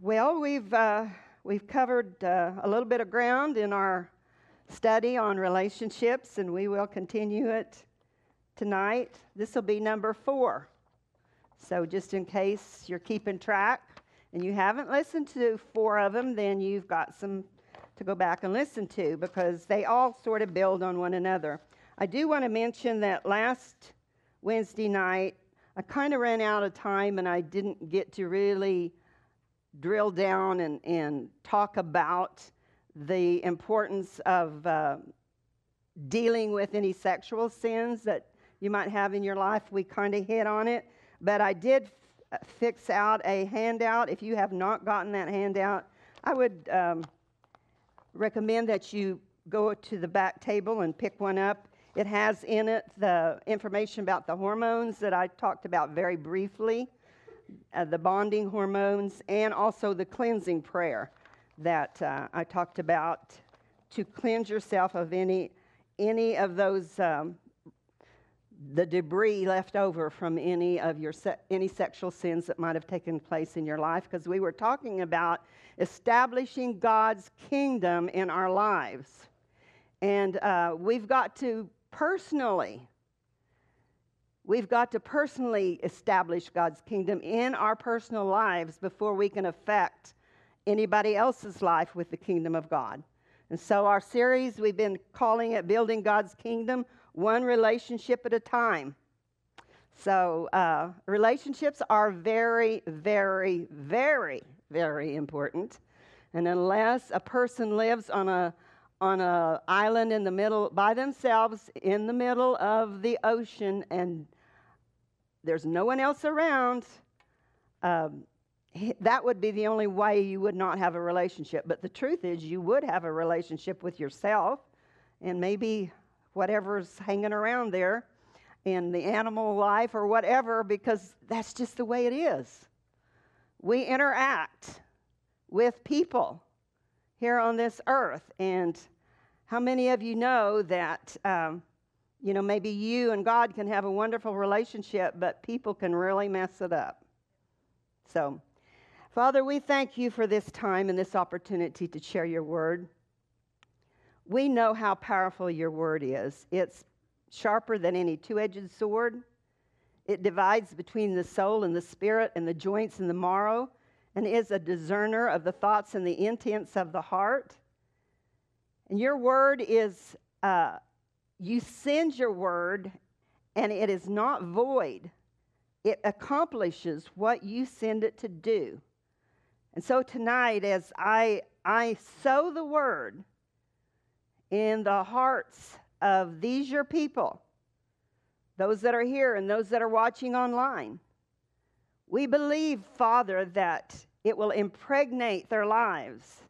Well, we've, uh, we've covered uh, a little bit of ground in our study on relationships, and we will continue it tonight. This will be number four. So, just in case you're keeping track and you haven't listened to four of them, then you've got some to go back and listen to because they all sort of build on one another. I do want to mention that last Wednesday night, I kind of ran out of time and I didn't get to really drill down and, and talk about the importance of uh, dealing with any sexual sins that you might have in your life. We kind of hit on it, but I did f- fix out a handout. If you have not gotten that handout, I would um, recommend that you go to the back table and pick one up. It has in it the information about the hormones that I talked about very briefly uh, the bonding hormones, and also the cleansing prayer that uh, I talked about to cleanse yourself of any any of those um, the debris left over from any of your se- any sexual sins that might have taken place in your life because we were talking about establishing God's kingdom in our lives. And uh, we've got to personally We've got to personally establish God's kingdom in our personal lives before we can affect anybody else's life with the kingdom of God. And so, our series, we've been calling it Building God's Kingdom, one relationship at a time. So, uh, relationships are very, very, very, very important. And unless a person lives on a on an island in the middle by themselves in the middle of the ocean and there's no one else around, um, that would be the only way you would not have a relationship. But the truth is, you would have a relationship with yourself and maybe whatever's hanging around there in the animal life or whatever, because that's just the way it is. We interact with people here on this earth. And how many of you know that um, you know, maybe you and God can have a wonderful relationship, but people can really mess it up. So, Father, we thank you for this time and this opportunity to share your word. We know how powerful your word is. It's sharper than any two edged sword. It divides between the soul and the spirit and the joints and the marrow and is a discerner of the thoughts and the intents of the heart. And your word is uh, you send your word and it is not void. It accomplishes what you send it to do. And so tonight, as I, I sow the word in the hearts of these your people, those that are here and those that are watching online, we believe, Father, that it will impregnate their lives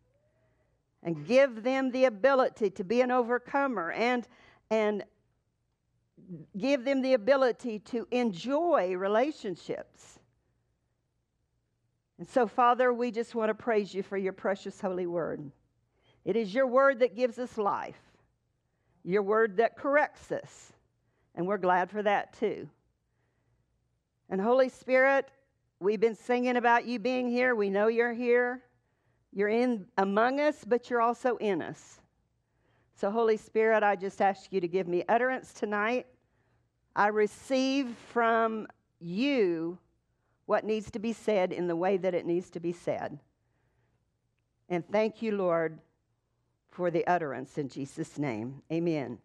and give them the ability to be an overcomer and and give them the ability to enjoy relationships. And so, Father, we just want to praise you for your precious holy word. It is your word that gives us life, your word that corrects us, and we're glad for that too. And, Holy Spirit, we've been singing about you being here. We know you're here. You're in among us, but you're also in us. So, Holy Spirit, I just ask you to give me utterance tonight. I receive from you what needs to be said in the way that it needs to be said. And thank you, Lord, for the utterance in Jesus' name. Amen.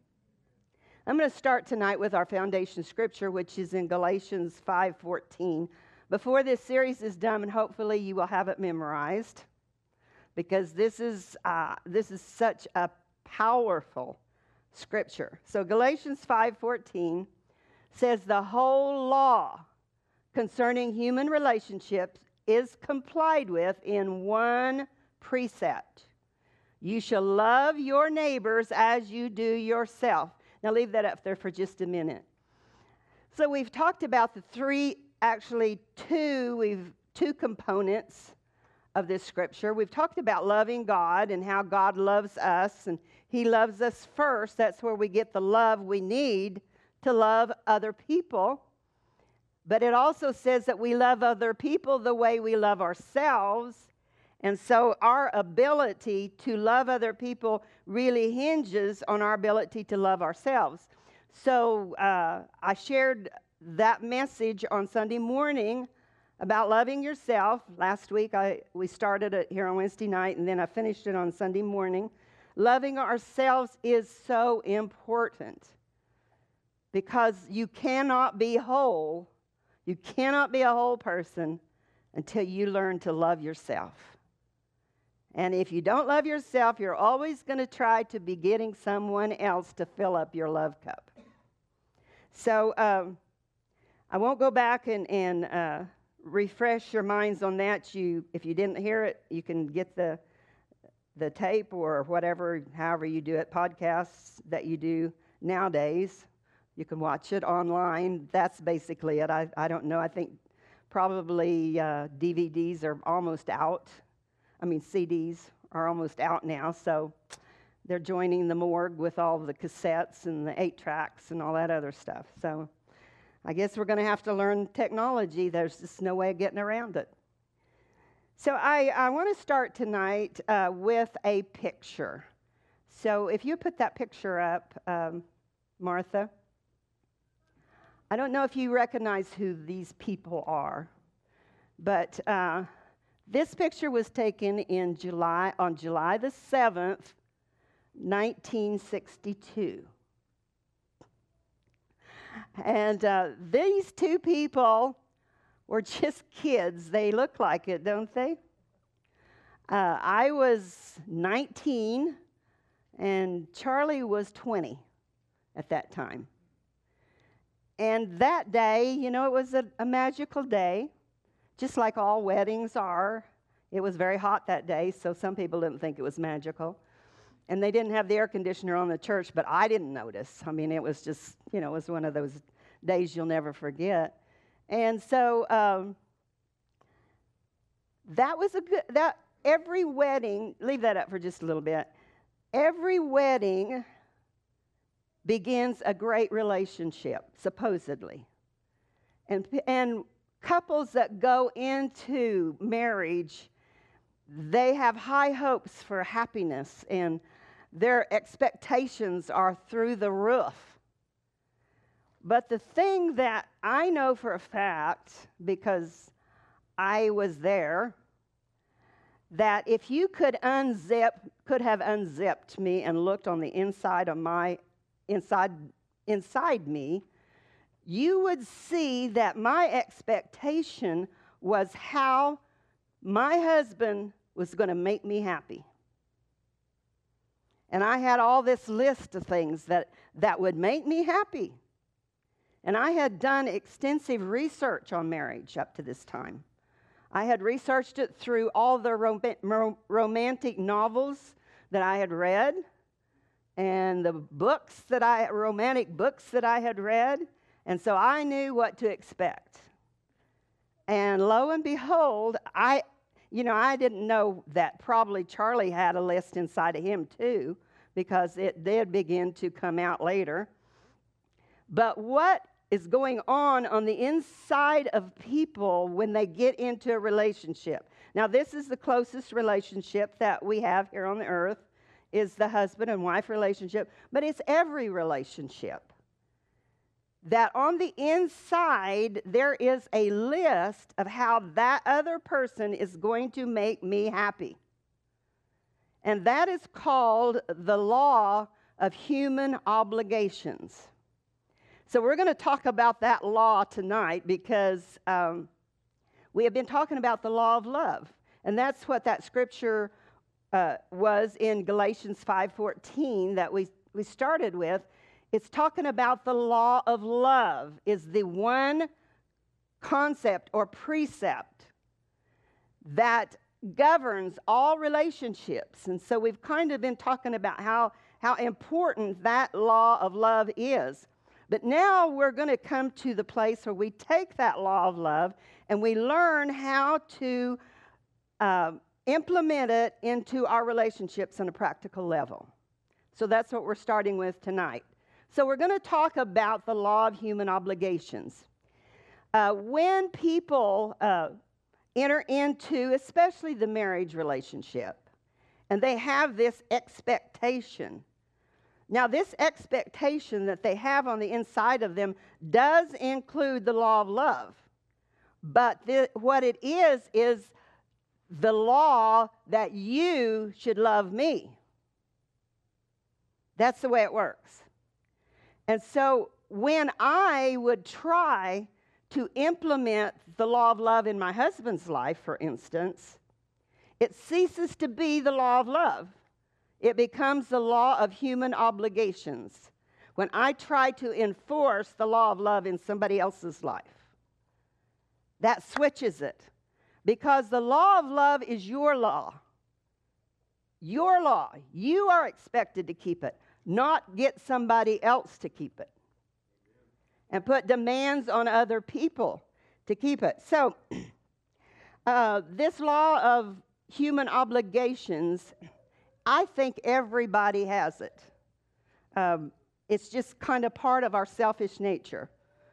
I'm going to start tonight with our foundation scripture, which is in Galatians 5:14. Before this series is done, and hopefully you will have it memorized, because this is uh, this is such a powerful scripture. So Galatians 5:14 says the whole law concerning human relationships is complied with in one precept. You shall love your neighbors as you do yourself. Now leave that up there for just a minute. So we've talked about the three actually two we've two components of this scripture. We've talked about loving God and how God loves us and He loves us first. That's where we get the love we need to love other people. But it also says that we love other people the way we love ourselves. And so our ability to love other people really hinges on our ability to love ourselves. So uh, I shared that message on Sunday morning about loving yourself. Last week I, we started it here on Wednesday night, and then I finished it on Sunday morning. Loving ourselves is so important because you cannot be whole. You cannot be a whole person until you learn to love yourself. And if you don't love yourself, you're always going to try to be getting someone else to fill up your love cup. So um, I won't go back and, and uh, refresh your minds on that. You, if you didn't hear it, you can get the the tape or whatever, however you do it, podcasts that you do nowadays. You can watch it online. That's basically it. I, I don't know. I think probably uh, DVDs are almost out. I mean, CDs are almost out now. So they're joining the morgue with all the cassettes and the eight tracks and all that other stuff. So I guess we're going to have to learn technology. There's just no way of getting around it. So I, I want to start tonight uh, with a picture. So if you put that picture up, um, Martha, I don't know if you recognize who these people are, but uh, this picture was taken in July on July the seventh, 1962. And uh, these two people were just kids. They look like it, don't they? Uh, I was 19 and Charlie was 20 at that time. And that day, you know, it was a, a, magical day, just like all weddings are. It was very hot that day, so some people didn't think it was magical. And they didn't have the air conditioner on the church, but I didn't notice. I mean, it was just, you know, it was one of those days you'll never forget. And so um, that was a good, that every wedding, leave that up for just a little bit. Every wedding begins a great relationship, supposedly. And, and couples that go into marriage, they have high hopes for happiness, and their expectations are through the roof. But the thing that I know for a fact, because I was there, that if you could unzip, could have unzipped me and looked on the inside of my inside inside me, you would see that my expectation was how my husband was going to make me happy. And I had all this list of things that, that would make me happy. And I had done extensive research on marriage up to this time. I had researched it through all the rom- romantic novels that I had read and the books that I romantic books that I had read, and so I knew what to expect. And lo and behold, I you know, I didn't know that probably Charlie had a list inside of him too because it did begin to come out later. But what is going on on the inside of people when they get into a relationship. Now, this is the closest relationship that we have here on the earth is the husband and wife relationship, but it's every relationship. That on the inside, there is a list of how that other person is going to make me happy. And that is called the law of human obligations. So, we're going to talk about that law tonight because um, we have been talking about the law of love. And that's what that scripture uh, was in Galatians 5:14 that we, we started with. It's talking about the law of love is the one concept or precept that governs all relationships. And so we've kind of been talking about how, how important that law of love is. But now we're going to come to the place where we take that law of love and we learn how to uh, implement it into our relationships on a practical level. So that's what we're starting with tonight. So we're going to talk about the law of human obligations. Uh, when people uh, enter into, especially the marriage relationship, and they have this expectation. Now, this expectation that they have on the inside of them does include the law of love. But what it is, is the law that you should love me. That's the way it works. And so when I would try to implement the law of love in my husband's life, for instance, it ceases to be the law of love. It becomes the law of human obligations when I try to enforce the law of love in somebody else's life. That switches it because the law of love is your law. Your law. You are expected to keep it, not get somebody else to keep it and put demands on other people to keep it. So, uh, this law of human obligations, I think everybody has it. Um, it's just kind of part of our selfish nature.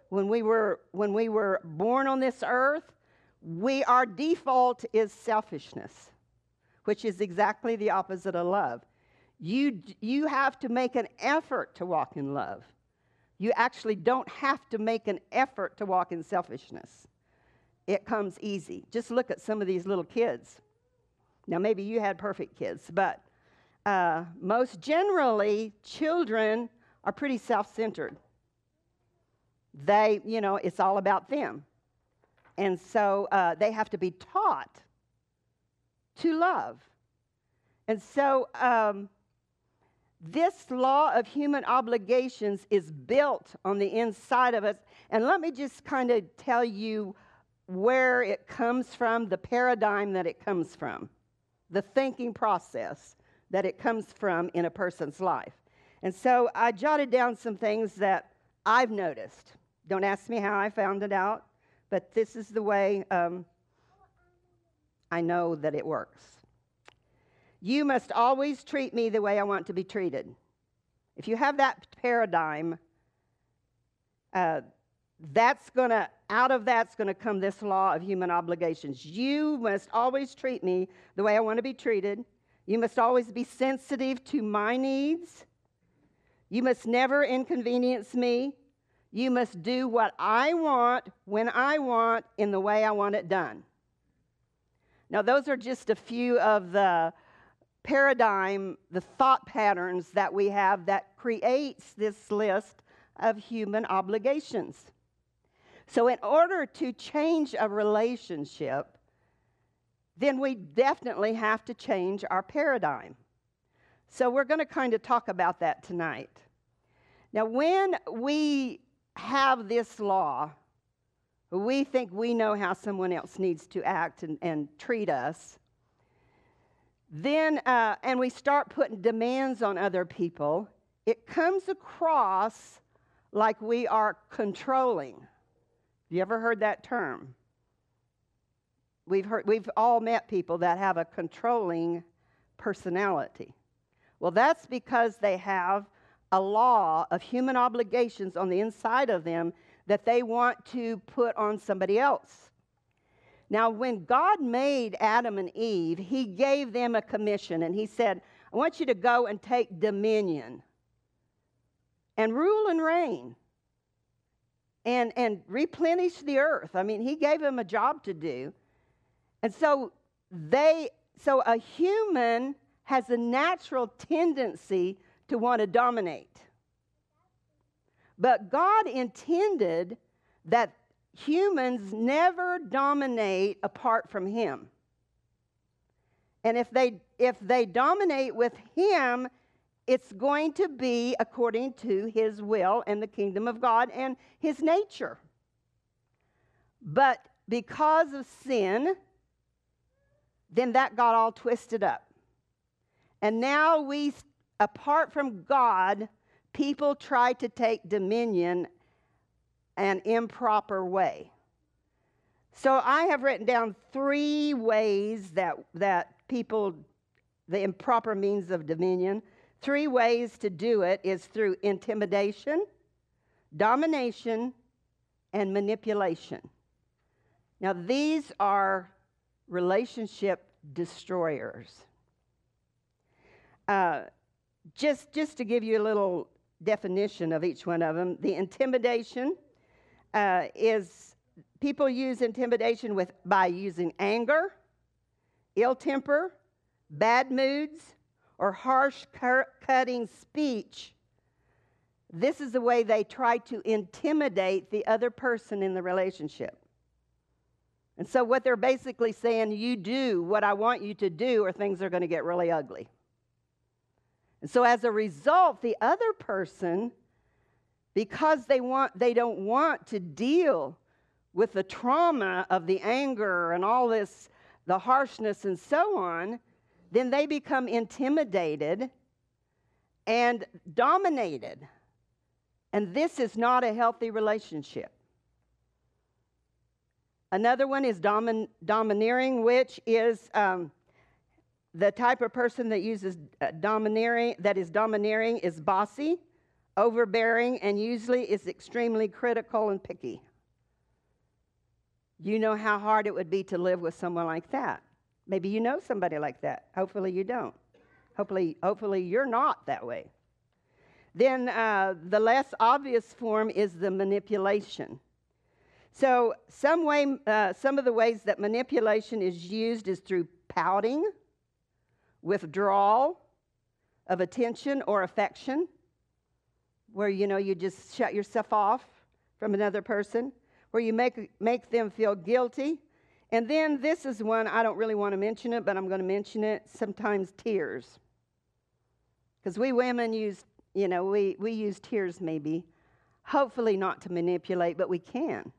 When we were, when we were born on this earth, we, our default is selfishness, which is exactly the opposite of love. You, you have to make an effort to walk in love. You actually don't have to make an effort to walk in selfishness. It comes easy. Just look at some of these little kids. Now, maybe you had perfect kids, but uh, most generally, children are pretty self centered. They, you know, it's all about them. And so uh, they have to be taught to love. And so, um, this law of human obligations is built on the inside of us. And let me just kind of tell you where it comes from, the paradigm that it comes from, the thinking process that it comes from in a person's life. And so I jotted down some things that I've noticed. Don't ask me how I found it out, but this is the way um, I know that it works. You must always treat me the way I want to be treated. If you have that paradigm, uh, that's going to, out of that's going to come this law of human obligations. You must always treat me the way I want to be treated. You must always be sensitive to my needs. You must never inconvenience me. You must do what I want when I want in the way I want it done. Now, those are just a few of the paradigm, the thought patterns that we have that creates this list of human obligations. So, in order to change a relationship, then we definitely have to change our paradigm. So, we're going to kind of talk about that tonight. Now, when we have this law, we think we know how someone else needs to act and, and treat us then, uh, and we start putting demands on other people, it comes across like we are controlling. You ever heard that term? We've, heard, we've all met people that have a controlling personality. Well, that's because they have a law of human obligations on the inside of them that they want to put on somebody else. Now, when God made Adam and Eve, he gave them a commission and he said, I want you to go and take dominion and rule and reign and, and replenish the earth. I mean, he gave them a job to do. And so they so a human has a natural tendency to want to dominate. But God intended that humans never dominate apart from him. And if they if they dominate with him, it's going to be according to his will and the kingdom of God and his nature. But because of sin, then that got all twisted up. And now we, apart from God, people try to take dominion an improper way. So I have written down three ways that, that people, the improper means of dominion, three ways to do it is through intimidation, domination, and manipulation. Now, these are relationship destroyers. Uh, just, just to give you a little definition of each one of them, the intimidation uh, is people use intimidation with, by using anger, ill temper, bad moods, or harsh, cutting speech. This is the way they try to intimidate the other person in the relationship. And so, what they're basically saying, you do what I want you to do, or things are going to get really ugly. And so, as a result, the other person, because they, want, they don't want to deal with the trauma of the anger and all this, the harshness and so on, then they become intimidated and dominated. And this is not a healthy relationship. Another one is domin- domineering, which is um, the type of person that uses uh, domineering, that is domineering, is bossy, overbearing, and usually is extremely critical and picky. You know how hard it would be to live with someone like that. Maybe you know somebody like that. Hopefully you don't. Hopefully, hopefully you're not that way. Then uh, the less obvious form is the manipulation. So, some, way, uh, some of the ways that manipulation is used is through pouting, withdrawal of attention or affection, where you know you just shut yourself off from another person, where you make, make them feel guilty. And then this is one I don't really want to mention it, but I'm going to mention it sometimes tears. Because we women use, you know, we, we use tears maybe, hopefully not to manipulate, but we can.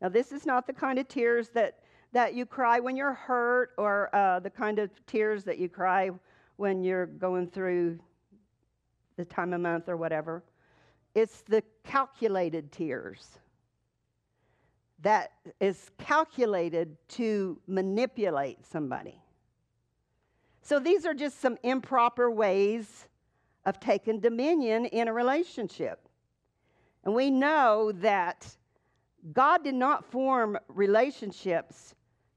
Now, this is not the kind of tears that, that you cry when you're hurt or uh, the kind of tears that you cry when you're going through the time of month or whatever. It's the calculated tears that is calculated to manipulate somebody. So these are just some improper ways of taking dominion in a relationship. And we know that God did not form relationships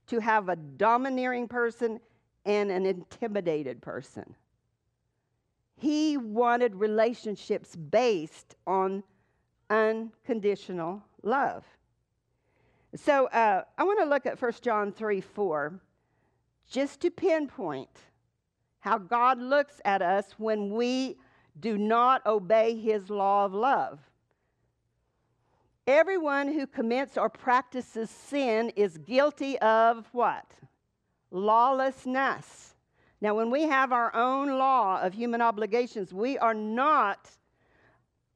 to have a domineering person and an intimidated person. He wanted relationships based on unconditional love. So uh, I want to look at 1 John 3 4, just to pinpoint how God looks at us when we do not obey his law of love. Everyone who commits or practices sin is guilty of what? Lawlessness. Now, when we have our own law of human obligations, we are not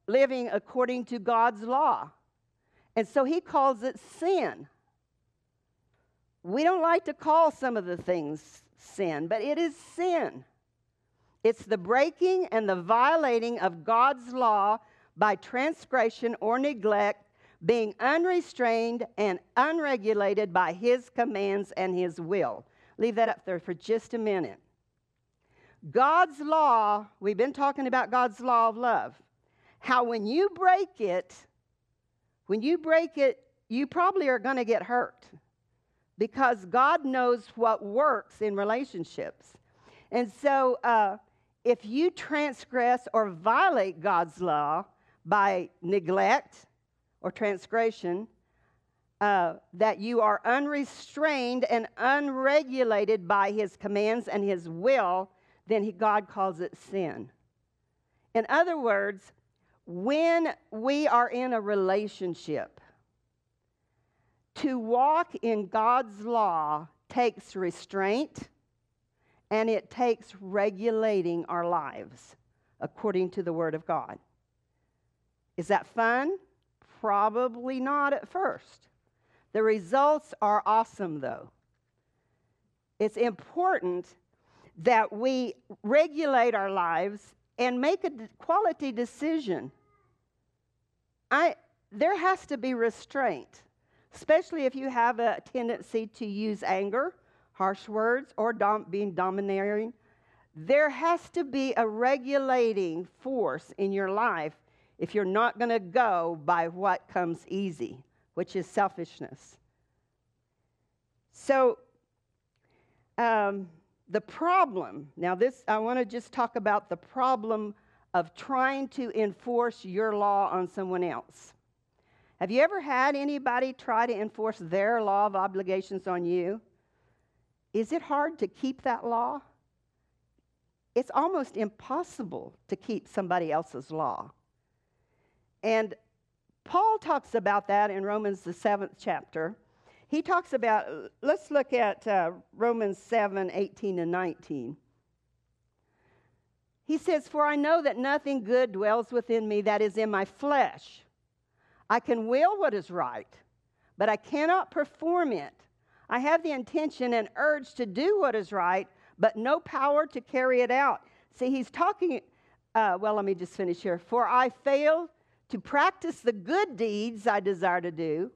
living according to God's law. And so he calls it sin. We don't like to call some of the things sin, but it is sin. It's the breaking and the violating of God's law by transgression or neglect being unrestrained and unregulated by his commands and his will. Leave that up there for just a minute. God's law, we've been talking about God's law of love. How when you break it, when you break it, you probably are going to get hurt because God knows what works in relationships. And so, uh, if you transgress or violate God's law by neglect, or transgression, uh, that you are unrestrained and unregulated by his commands and his will, then he, God calls it sin. In other words, when we are in a relationship, to walk in God's law takes restraint and it takes regulating our lives according to the Word of God. Is that fun? Probably not at first. The results are awesome, though. It's important that we regulate our lives and make a quality decision. I, there has to be restraint, especially if you have a tendency to use anger, harsh words, or dom- being domineering. There has to be a regulating force in your life if you're not going to go by what comes easy, which is selfishness. So, um, the problem. Now, this I want to just talk about the problem of trying to enforce your law on someone else. Have you ever had anybody try to enforce their law of obligations on you? Is it hard to keep that law? It's almost impossible to keep somebody else's law. And Paul talks about that in Romans, the seventh chapter. He talks about, let's look at uh, Romans 7 18 and 19. He says, For I know that nothing good dwells within me that is in my flesh. I can will what is right, but I cannot perform it. I have the intention and urge to do what is right, but no power to carry it out. See, he's talking, uh, well, let me just finish here. For I fail to practice the good deeds I desire to do,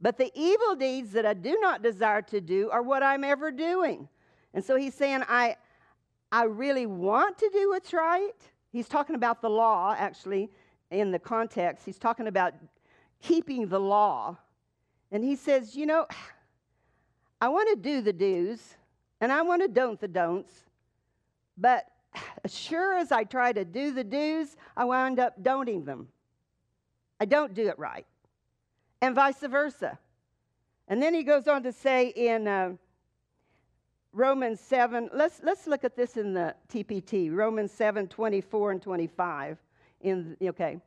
but the evil deeds that I do not desire to do are what I'm ever doing. And so he's saying, I, I really want to do what's right. He's talking about the law, actually, in the context. He's talking about keeping the law. And he says, You know, I want to do the do's and I want to don't the don'ts, but as sure as I try to do the do's, I wind up don'ting them. I don't do it right, and vice versa. And then he goes on to say in uh, Romans 7, let's, let's look at this in the TPT, Romans 7 24 and 25. In, okay.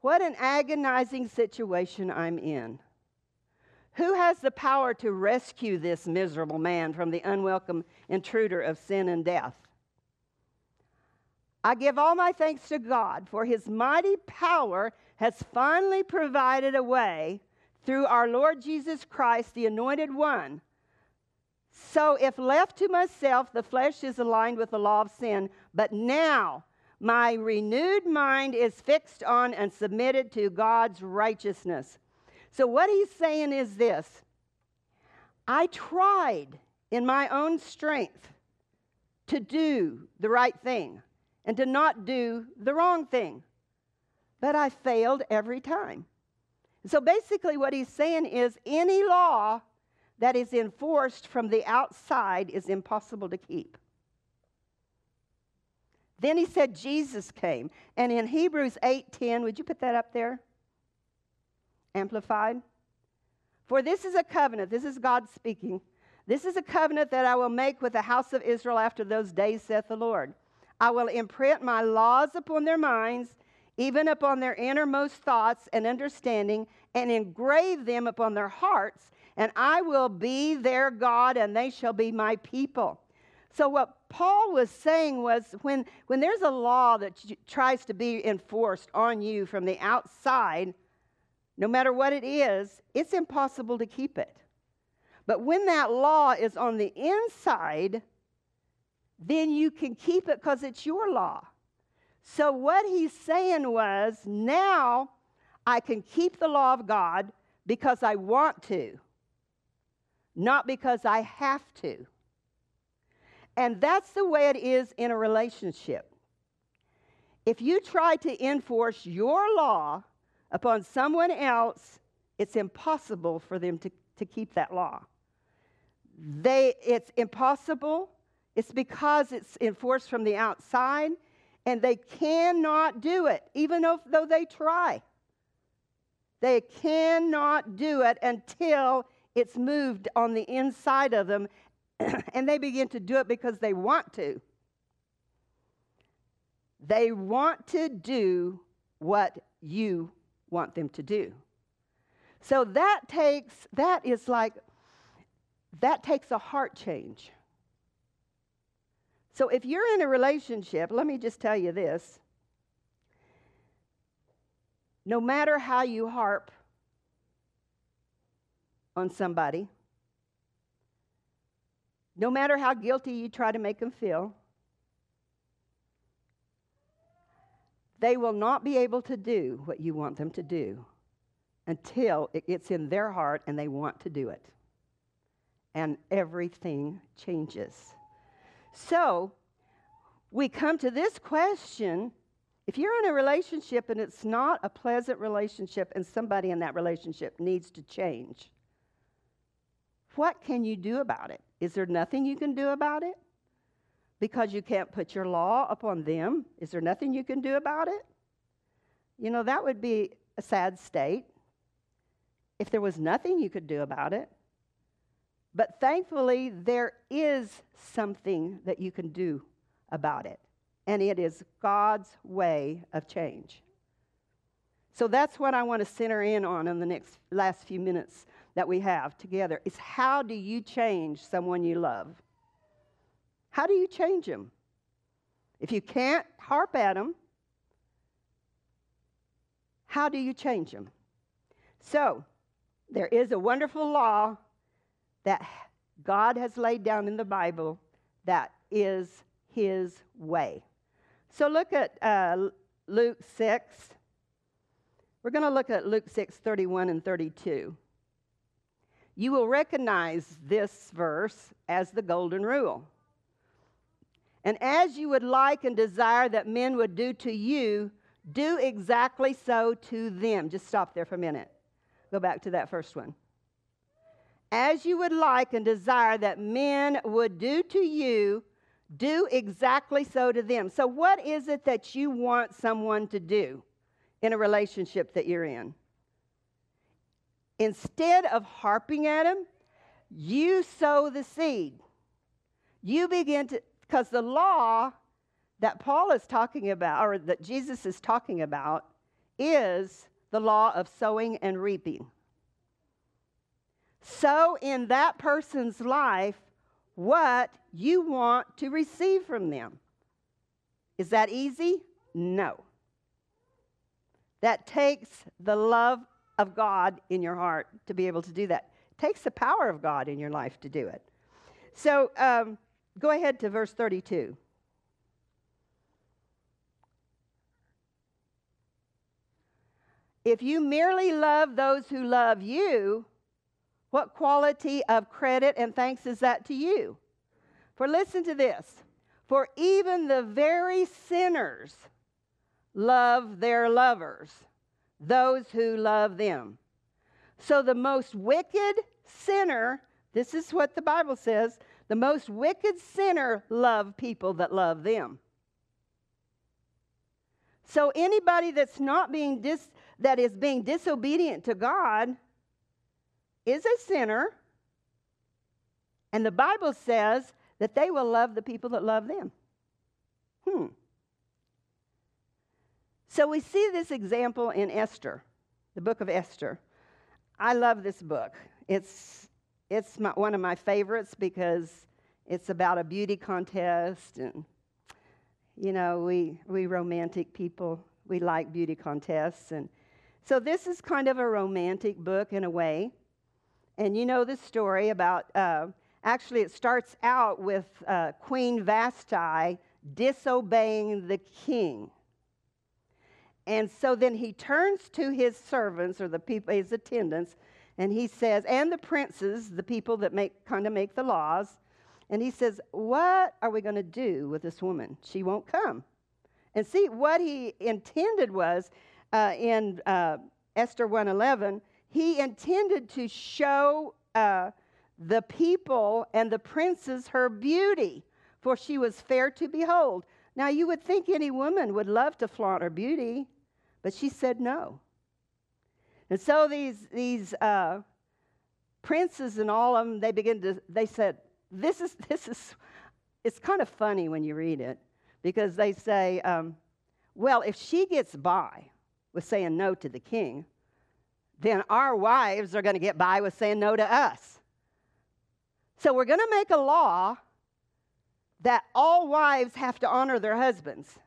What an agonizing situation I'm in. Who has the power to rescue this miserable man from the unwelcome intruder of sin and death? I give all my thanks to God, for his mighty power has finally provided a way through our Lord Jesus Christ, the Anointed One. So, if left to myself, the flesh is aligned with the law of sin. But now, my renewed mind is fixed on and submitted to God's righteousness. So, what he's saying is this I tried in my own strength to do the right thing and to not do the wrong thing. But I failed every time. So basically, what he's saying is any law that is enforced from the outside is impossible to keep. Then he said Jesus came. And in Hebrews 8:10, would you put that up there? Amplified. For this is a covenant, this is God speaking. This is a covenant that I will make with the house of Israel after those days, saith the Lord. I will imprint my laws upon their minds, even upon their innermost thoughts and understanding, and engrave them upon their hearts, and I will be their God, and they shall be my people. So, what Paul was saying was when, when there's a law that tries to be enforced on you from the outside, no matter what it is, it's impossible to keep it. But when that law is on the inside, then you can keep it because it's your law. So, what he's saying was, now I can keep the law of God because I want to, not because I have to. And that's the way it is in a relationship. If you try to enforce your law upon someone else, it's impossible for them to, to keep that law. They, it's impossible it's because it's enforced from the outside, and they cannot do it, even though, they try. They cannot do it until it's moved on the inside of them, and they begin to do it because they want to. They want to do what you want them to do. So that takes, that is like, that takes a heart change. So if you're in a relationship, let me just tell you this no matter how you harp on somebody, no matter how guilty you try to make them feel, they will not be able to do what you want them to do until it gets in their heart and they want to do it. And everything changes. So we come to this question if you're in a relationship and it's not a pleasant relationship and somebody in that relationship needs to change, what can you do about it? Is there nothing you can do about it? Because you can't put your law upon them? Is there nothing you can do about it? You know, that would be a sad state if there was nothing you could do about it. But thankfully, there is something that you can do about it, and it is God's way of change. So that's what I want to center in on in the next last few minutes that we have together is how do you change someone you love? How do you change them? If you can't harp at them, how do you change them? So, there is a wonderful law that God has laid down in the Bible that is his way. So look at uh, Luke 6. We're going to look at Luke 6 31 and 32. You will recognize this verse as the golden rule. And as you would like and desire that men would do to you, do exactly so to them. Just stop there for a minute. Go back to that first one as you would like and desire that men would do to you, do exactly so to them. So, what is it that you want someone to do in a relationship that you're in? Instead of harping at them, you sow the seed. You begin to, because the law that Paul is talking about, or that Jesus is talking about, is the law of sowing and reaping sow in that person's life what you want to receive from them. Is that easy? No. That takes the love of God in your heart to be able to do that. It takes the power of God in your life to do it. So um, go ahead to verse 32. If you merely love those who love you, what quality of credit and thanks is that to you? For listen to this for even the very sinners love their lovers, those who love them. So the most wicked sinner, this is what the Bible says, the most wicked sinner love people that love them. So anybody that's not being dis, that is being disobedient to God is a sinner, and the Bible says that they will love the people that love them. Hmm. So we see this example in Esther, the book of Esther. I love this book. It's, it's my, one of my favorites because it's about a beauty contest and you know we we romantic people we like beauty contests and so this is kind of a romantic book in a way and you know the story about, uh, actually, it starts out with uh, Queen Vashti disobeying the king. And so then he turns to his servants or the people, his attendants, and he says, and the princes, the people that make kind of make the laws, and he says, What are we going to do with this woman? She won't come. And see, what he intended was uh, in uh, Esther 111, he intended to show uh, the people and the princes her beauty, for she was fair to behold. Now, you would think any woman would love to flaunt her beauty, but she said no. And so these, these uh, princes and all of them, they begin to, they said, this is, this is, it's kind of funny when you read it because they say, um, well, if she gets by with saying no to the king, then our wives are going to get by with saying no to us. So we're going to make a law that all wives have to honor their husbands.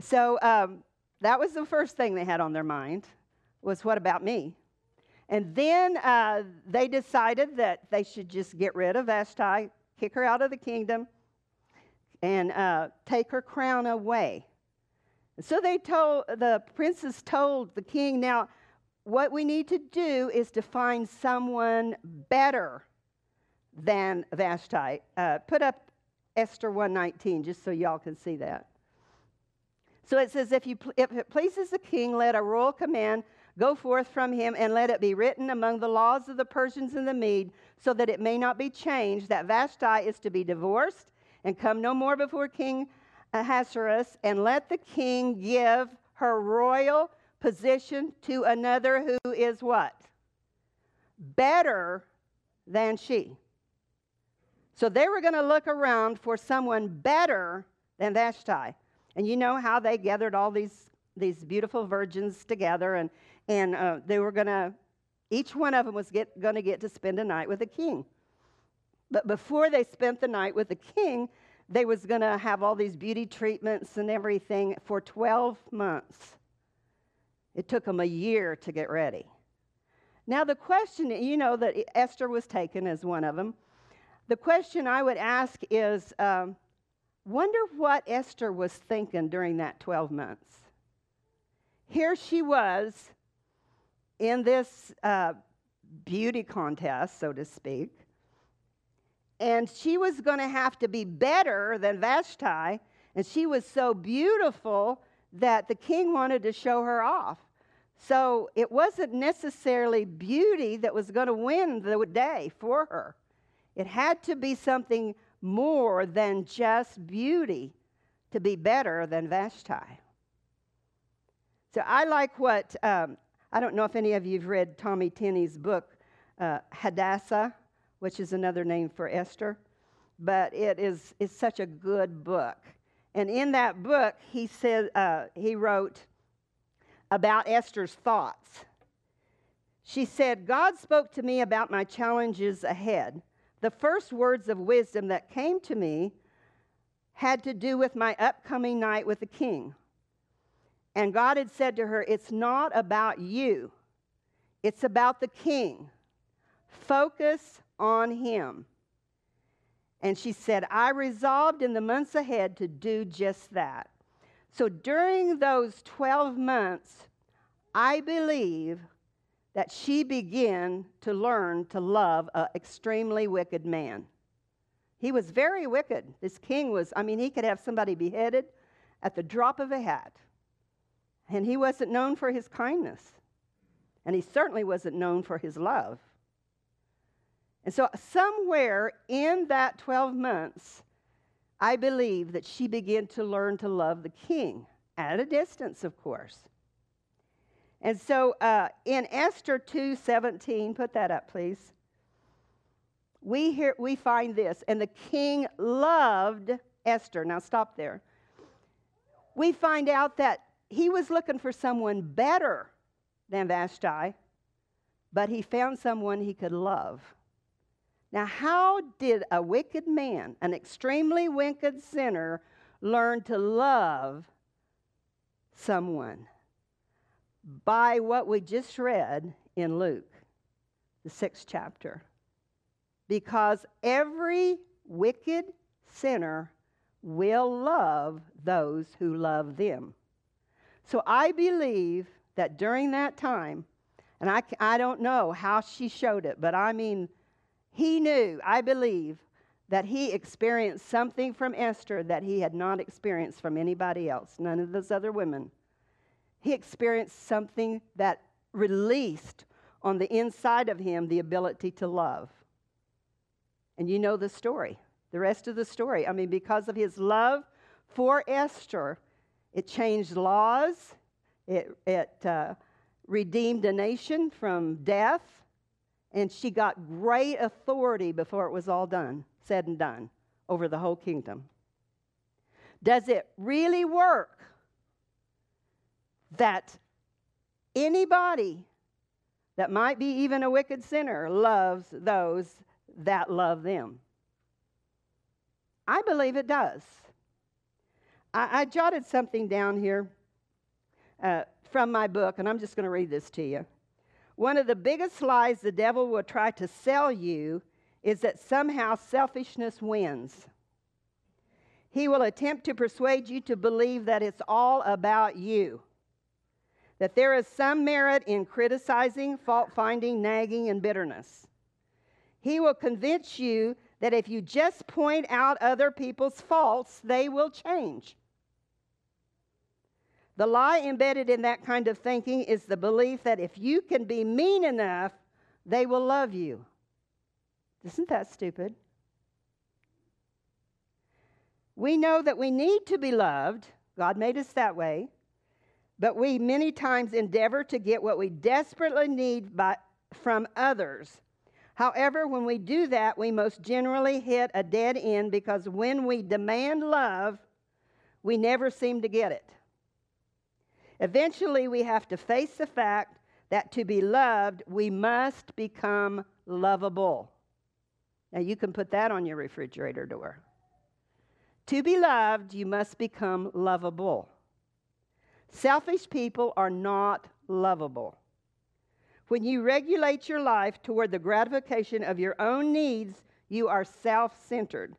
So um, that was the first thing they had on their mind was what about me? And then uh, they decided that they should just get rid of Vashti, kick her out of the kingdom, and uh, take her crown away. So they told the princess told the king, now what we need to do is to find someone better than Vashti. Uh, put up Esther 119 just so y'all can see that. So it says, if, you, if it pleases the king, let a royal command Go forth from him, and let it be written among the laws of the Persians and the Mede, so that it may not be changed, that Vashti is to be divorced and come no more before King Ahasuerus, and let the king give her royal position to another who is what? Better than she. So they were going to look around for someone better than Vashti. And you know how they gathered all these, these beautiful virgins together, and, and uh, they were going to, each one of them was going to get to spend a night with the king. But before they spent the night with the king, they was going to have all these beauty treatments and everything for 12 months. It took them a year to get ready. Now, the question, you know that Esther was taken as one of them. The question I would ask is um, wonder what Esther was thinking during that 12 months. Here she was in this uh, beauty contest, so to speak, and she was going to have to be better than Vashti, and she was so beautiful that the king wanted to show her off. So it wasn't necessarily beauty that was going to win the day for her. It had to be something more than just beauty to be better than Vashti. So I like what, um, I don't know if any of you have read Tommy Tenney's book, uh, Hadassah, which is another name for Esther, but it is it's such a good book. And in that book, he said, uh, he wrote about Esther's thoughts. She said, God spoke to me about my challenges ahead. The first words of wisdom that came to me had to do with my upcoming night with the king. And God had said to her, It's not about you, it's about the king. Focus on him. And she said, I resolved in the months ahead to do just that. So during those 12 months, I believe that she began to learn to love an extremely wicked man. He was very wicked. This king was, I mean, he could have somebody beheaded at the drop of a hat. And he wasn't known for his kindness. And he certainly wasn't known for his love. And so, somewhere in that 12 months, I believe that she began to learn to love the king at a distance, of course. And so uh, in Esther 2:17, put that up, please. We hear we find this, and the king loved Esther. Now stop there. We find out that he was looking for someone better than Vashti, but he found someone he could love. Now, how did a wicked man, an extremely wicked sinner, learn to love someone? by what we just read in Luke, the sixth chapter. Because every wicked sinner will love those who love them. So I believe that during that time, and I, I don't know how she showed it, but I mean, he knew, I believe, that he experienced something from Esther that he had not experienced from anybody else, none of those other women he experienced something that released on the inside of him the ability to love. And you know the story, the rest of the story. I mean, because of his love for Esther, it changed laws, it, it uh, redeemed a nation from death, and she got great authority before it was all done, said and done, over the whole kingdom. Does it really work? that anybody that might be even a wicked sinner loves those that love them. I believe it does. I, I jotted something down here uh, from my book, and I'm just going to read this to you. One of the biggest lies the devil will try to sell you is that somehow selfishness wins. He will attempt to persuade you to believe that it's all about you that there is some merit in criticizing, fault finding, nagging, and bitterness. He will convince you that if you just point out other people's faults, they will change. The lie embedded in that kind of thinking is the belief that if you can be mean enough, they will love you. Isn't that stupid? We know that we need to be loved. God made us that way. But we many times endeavor to get what we desperately need by, from others. However, when we do that, we most generally hit a dead end because when we demand love, we never seem to get it. Eventually, we have to face the fact that to be loved, we must become lovable. Now, you can put that on your refrigerator door. To be loved, you must become lovable. Selfish people are not lovable. When you regulate your life toward the gratification of your own needs, you are self centered.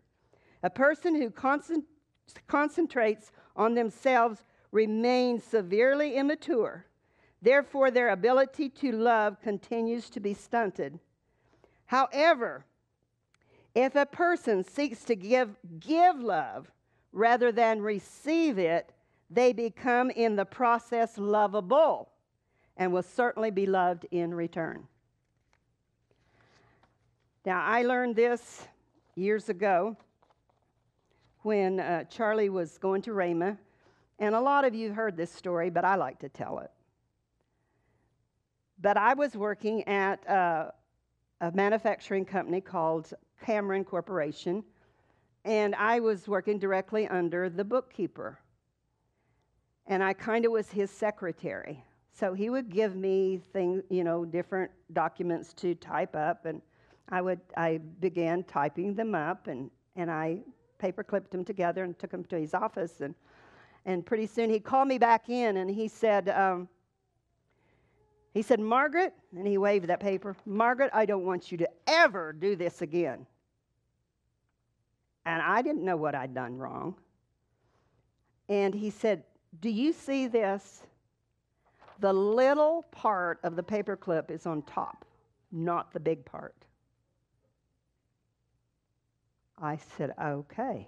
A person who concent- concentrates on themselves remains severely immature. Therefore, their ability to love continues to be stunted. However, if a person seeks to give, give love rather than receive it, they become in the process lovable and will certainly be loved in return. Now, I learned this years ago when uh, Charlie was going to Rhema, and a lot of you heard this story, but I like to tell it. But I was working at uh, a manufacturing company called Cameron Corporation, and I was working directly under the bookkeeper and I kind of was his secretary. So he would give me things, you know, different documents to type up, and I would I began typing them up, and and I paper clipped them together and took them to his office, and and pretty soon he called me back in, and he said. Um, he said, Margaret, and he waved that paper, Margaret, I don't want you to ever do this again. And I didn't know what I'd done wrong. And he said, do you see this? The little part of the paperclip is on top, not the big part. I said, okay.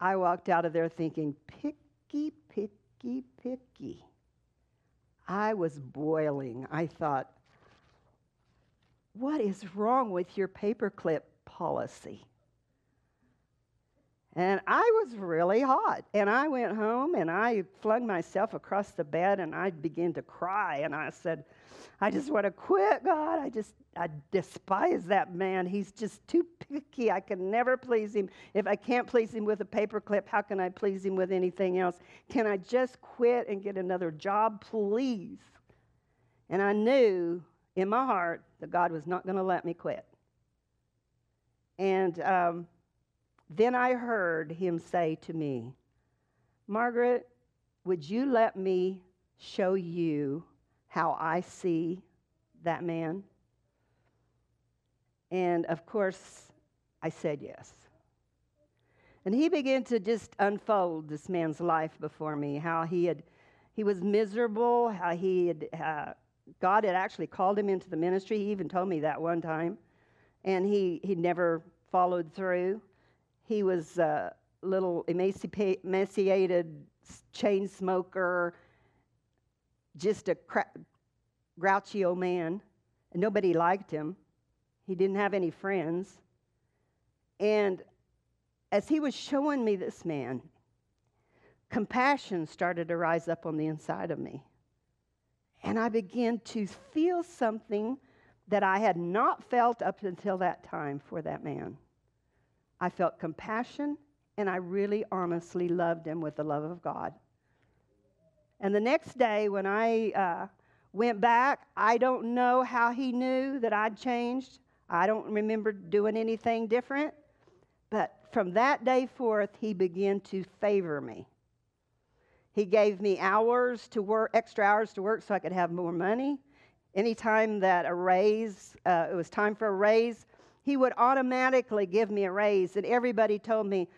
I walked out of there thinking, picky, picky, picky. I was boiling. I thought, what is wrong with your paperclip policy? And I was really hot. And I went home and I flung myself across the bed and I began to cry. And I said, I just want to quit, God. I just, I despise that man. He's just too picky. I can never please him. If I can't please him with a paperclip, how can I please him with anything else? Can I just quit and get another job, please? And I knew in my heart that God was not going to let me quit. And, um, then I heard him say to me, Margaret, would you let me show you how I see that man? And of course, I said yes. And he began to just unfold this man's life before me, how he had he was miserable, how he had uh, God had actually called him into the ministry. He even told me that one time, and he he never followed through. He was a little emaciated chain smoker, just a cra- grouchy old man. And nobody liked him. He didn't have any friends. And as he was showing me this man, compassion started to rise up on the inside of me. And I began to feel something that I had not felt up until that time for that man. I felt compassion, and I really honestly loved him with the love of God. And the next day, when I uh, went back, I don't know how he knew that I'd changed. I don't remember doing anything different. But from that day forth, he began to favor me. He gave me hours to work, extra hours to work so I could have more money. Anytime that a raise, uh, it was time for a raise, he would automatically give me a raise. And everybody told me,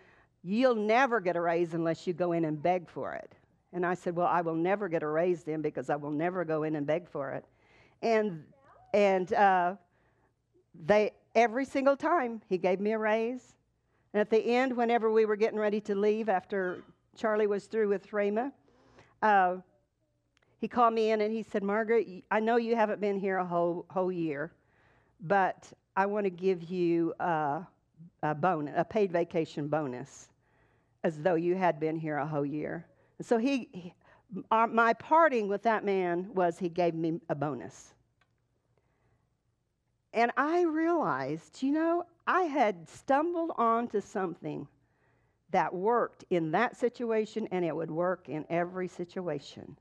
You'll never get a raise unless you go in and beg for it. And I said, Well, I will never get a raise then because I will never go in and beg for it. And, and uh, they, every single time, he gave me a raise. And at the end, whenever we were getting ready to leave after Charlie was through with Rhema, uh, he called me in and he said, Margaret, I know you haven't been here a whole, whole year, but I want to give you a, a bonus, a paid vacation bonus, as though you had been here a whole year. And so he, he our, my parting with that man was he gave me a bonus. And I realized, you know, I had stumbled onto something that worked in that situation and it would work in every situation.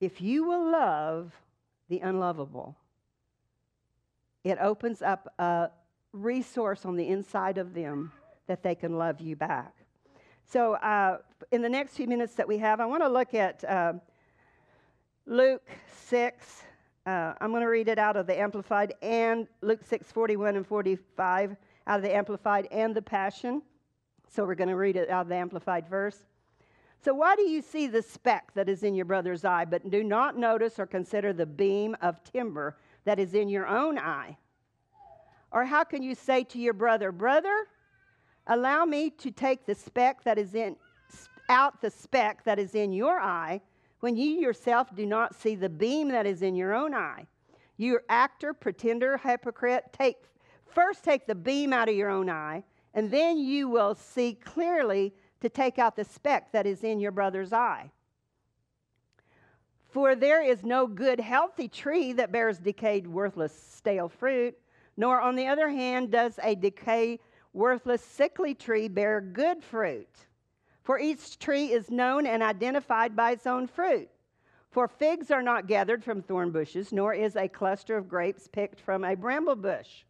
If you will love the unlovable, it opens up a resource on the inside of them that they can love you back. So, uh, in the next few minutes that we have, I want to look at uh, Luke 6. Uh, I'm going to read it out of the Amplified and Luke 6, 41 and 45 out of the Amplified and the Passion. So, we're going to read it out of the Amplified verse. So, why do you see the speck that is in your brother's eye, but do not notice or consider the beam of timber that is in your own eye? Or how can you say to your brother, Brother, Allow me to take the speck that is in out the speck that is in your eye when you yourself do not see the beam that is in your own eye. You actor, pretender, hypocrite, take first take the beam out of your own eye, and then you will see clearly to take out the speck that is in your brother's eye. For there is no good, healthy tree that bears decayed, worthless, stale fruit, nor, on the other hand, does a decay worthless, sickly tree bear good fruit. For each tree is known and identified by its own fruit. For figs are not gathered from thorn bushes, nor is a cluster of grapes picked from a bramble bush.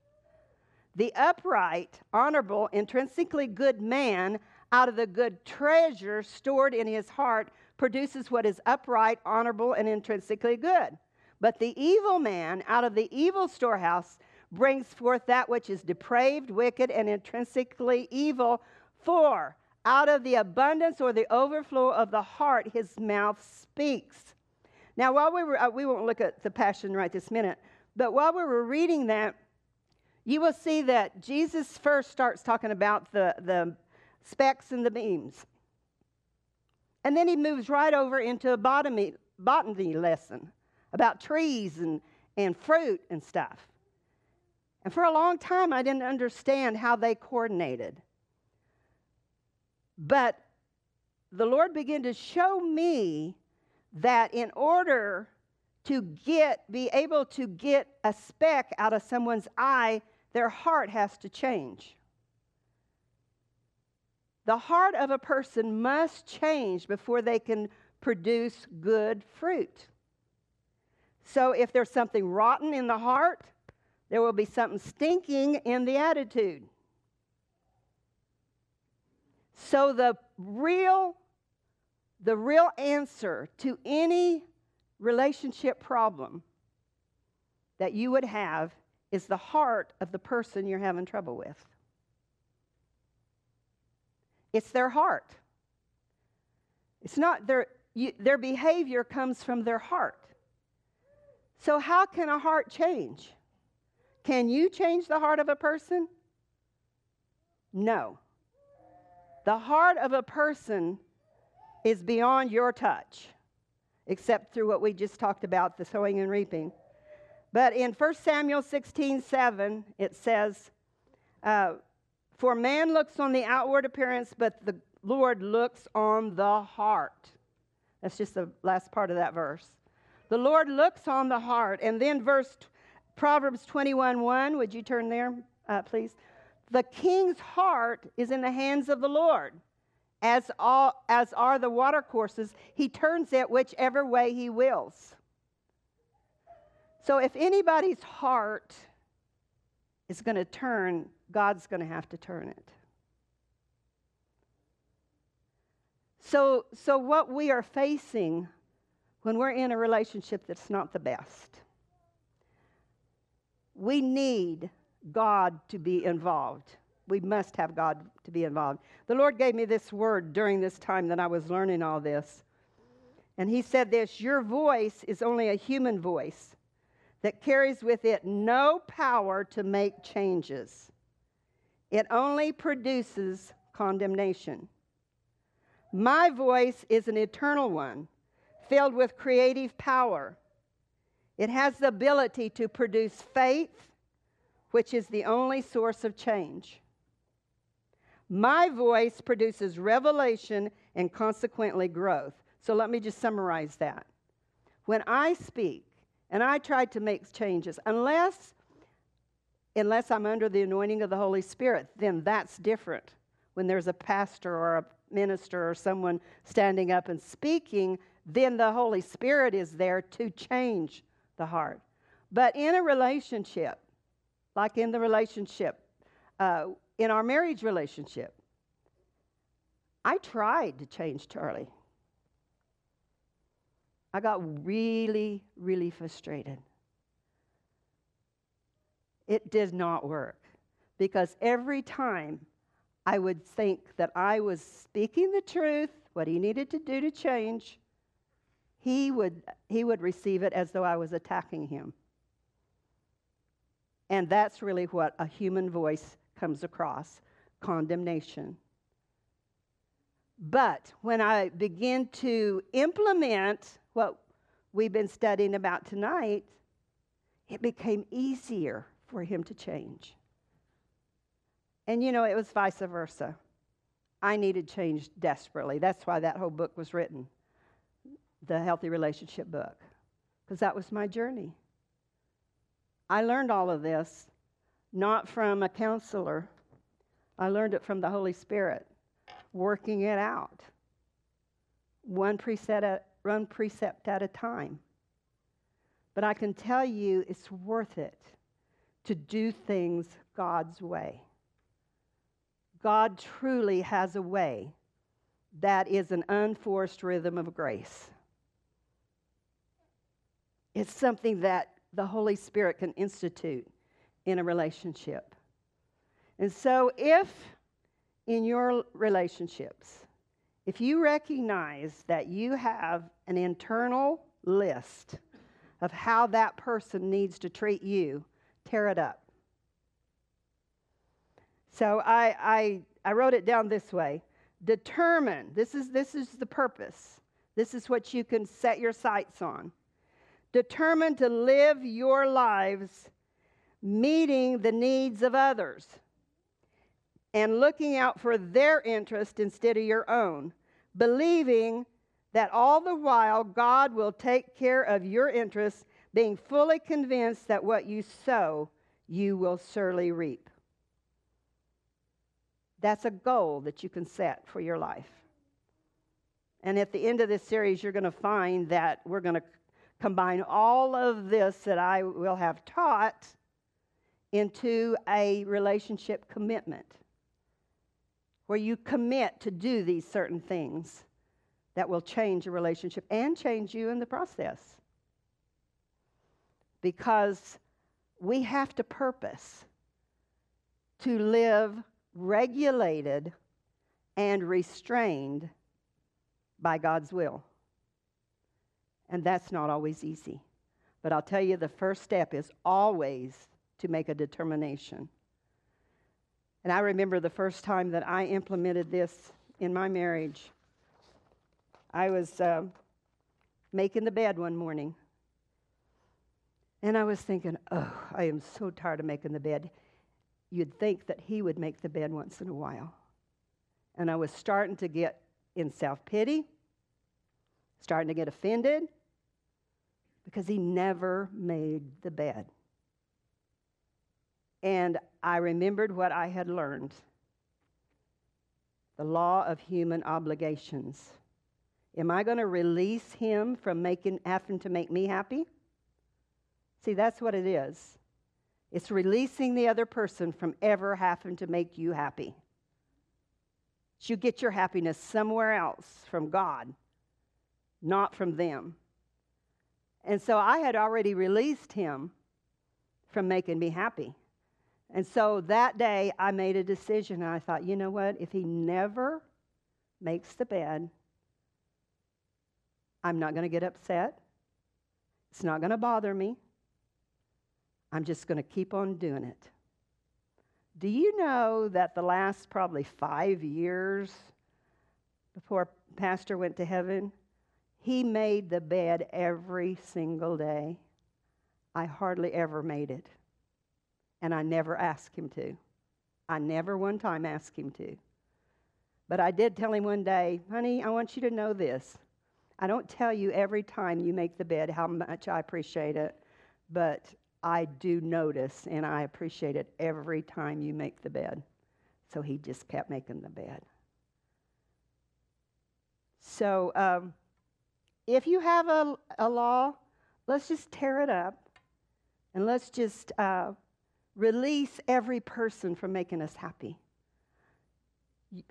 The upright, honorable, intrinsically good man, out of the good treasure stored in his heart, produces what is upright, honorable, and intrinsically good. But the evil man, out of the evil storehouse, brings forth that which is depraved, wicked, and intrinsically evil. For out of the abundance or the overflow of the heart, his mouth speaks. Now, while we were, uh, we won't look at the passion right this minute, but while we were reading that, you will see that Jesus first starts talking about the, the specks and the beams. And then he moves right over into a botany, botany lesson about trees and, and fruit and stuff. And for a long time, I didn't understand how they coordinated. But the Lord began to show me that in order to get, be able to get a speck out of someone's eye, their heart has to change. The heart of a person must change before they can produce good fruit. So if there's something rotten in the heart, there will be something stinking in the attitude. So the real the real answer to any relationship problem that you would have is the heart of the person you're having trouble with. It's their heart. It's not their you, their behavior comes from their heart. So how can a heart change? Can you change the heart of a person? No. The heart of a person is beyond your touch, except through what we just talked about the sowing and reaping. But in 1 Samuel 16 7, it says, uh, For man looks on the outward appearance, but the Lord looks on the heart. That's just the last part of that verse. The Lord looks on the heart. And then verse Proverbs 21 1, would you turn there, uh, please? The king's heart is in the hands of the Lord, as, all, as are the watercourses. He turns it whichever way he wills. So if anybody's heart is going to turn, God's going to have to turn it. So, so what we are facing when we're in a relationship that's not the best we need God to be involved. We must have God to be involved. The Lord gave me this word during this time that I was learning all this. And He said this Your voice is only a human voice that carries with it no power to make changes, it only produces condemnation. My voice is an eternal one, filled with creative power. It has the ability to produce faith, which is the only source of change. My voice produces revelation and consequently growth. So let me just summarize that. When I speak and I try to make changes, unless unless I'm under the anointing of the Holy Spirit, then that's different. When there's a pastor or a minister or someone standing up and speaking, then the Holy Spirit is there to change the heart. But in a relationship, like in the relationship, uh, in our marriage relationship, I tried to change Charlie. I got really, really frustrated. It did not work because every time I would think that I was speaking the truth, what he needed to do to change, he would, he would receive it as though I was attacking him. And that's really what a human voice comes across condemnation. But when I begin to implement what we've been studying about tonight, it became easier for him to change. And you know, it was vice versa. I needed change desperately. That's why that whole book was written the Healthy Relationship book, because that was my journey. I learned all of this not from a counselor, I learned it from the Holy Spirit, working it out, one precept at, one precept at a time. But I can tell you it's worth it to do things God's way. God truly has a way that is an unforced rhythm of grace. It's something that the Holy Spirit can institute in a relationship. And so, if in your relationships, if you recognize that you have an internal list of how that person needs to treat you, tear it up. So I, I, I wrote it down this way determine this is this is the purpose this is what you can set your sights on determine to live your lives meeting the needs of others and looking out for their interest instead of your own, believing that all the while God will take care of your interests, being fully convinced that what you sow, you will surely reap. That's a goal that you can set for your life. And at the end of this series, you're going to find that we're going to combine all of this that I will have taught into a relationship commitment where you commit to do these certain things that will change a relationship and change you in the process. Because we have to purpose to live regulated and restrained by God's will. And that's not always easy. But I'll tell you, the first step is always to make a determination. And I remember the first time that I implemented this in my marriage. I was uh, making the bed one morning. And I was thinking, oh, I am so tired of making the bed. You'd think that he would make the bed once in a while. And I was starting to get in self pity, starting to get offended because he never made the bed. And I remembered what I had learned the law of human obligations. Am I going to release him from making, having to make me happy? See, that's what it is. It's releasing the other person from ever having to make you happy. You get your happiness somewhere else from God, not from them. And so I had already released him from making me happy. And so that day I made a decision. And I thought, you know what? If he never makes the bed, I'm not going to get upset. It's not going to bother me. I'm just going to keep on doing it. Do you know that the last probably five years before pastor went to heaven, he made the bed every single day. I hardly ever made it. And I never asked him to. I never one time asked him to. But I did tell him one day, honey, I want you to know this. I don't tell you every time you make the bed how much I appreciate it, but I do notice and I appreciate it every time you make the bed. So he just kept making the bed. So um, if you have a, a law, let's just tear it up and let's just uh, release every person from making us happy.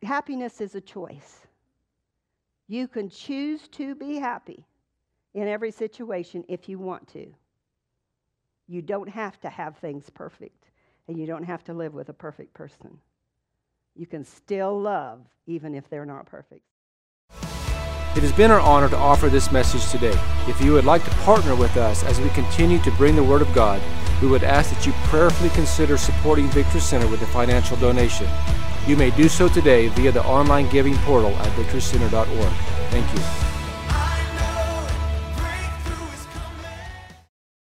Happiness is a choice. You can choose to be happy in every situation if you want to. You don't have to have things perfect, and you don't have to live with a perfect person. You can still love even if they're not perfect. It has been our honor to offer this message today. If you would like to partner with us as we continue to bring the Word of God, we would ask that you prayerfully consider supporting Victory Center with a financial donation. You may do so today via the online giving portal at victorycenter.org. Thank you.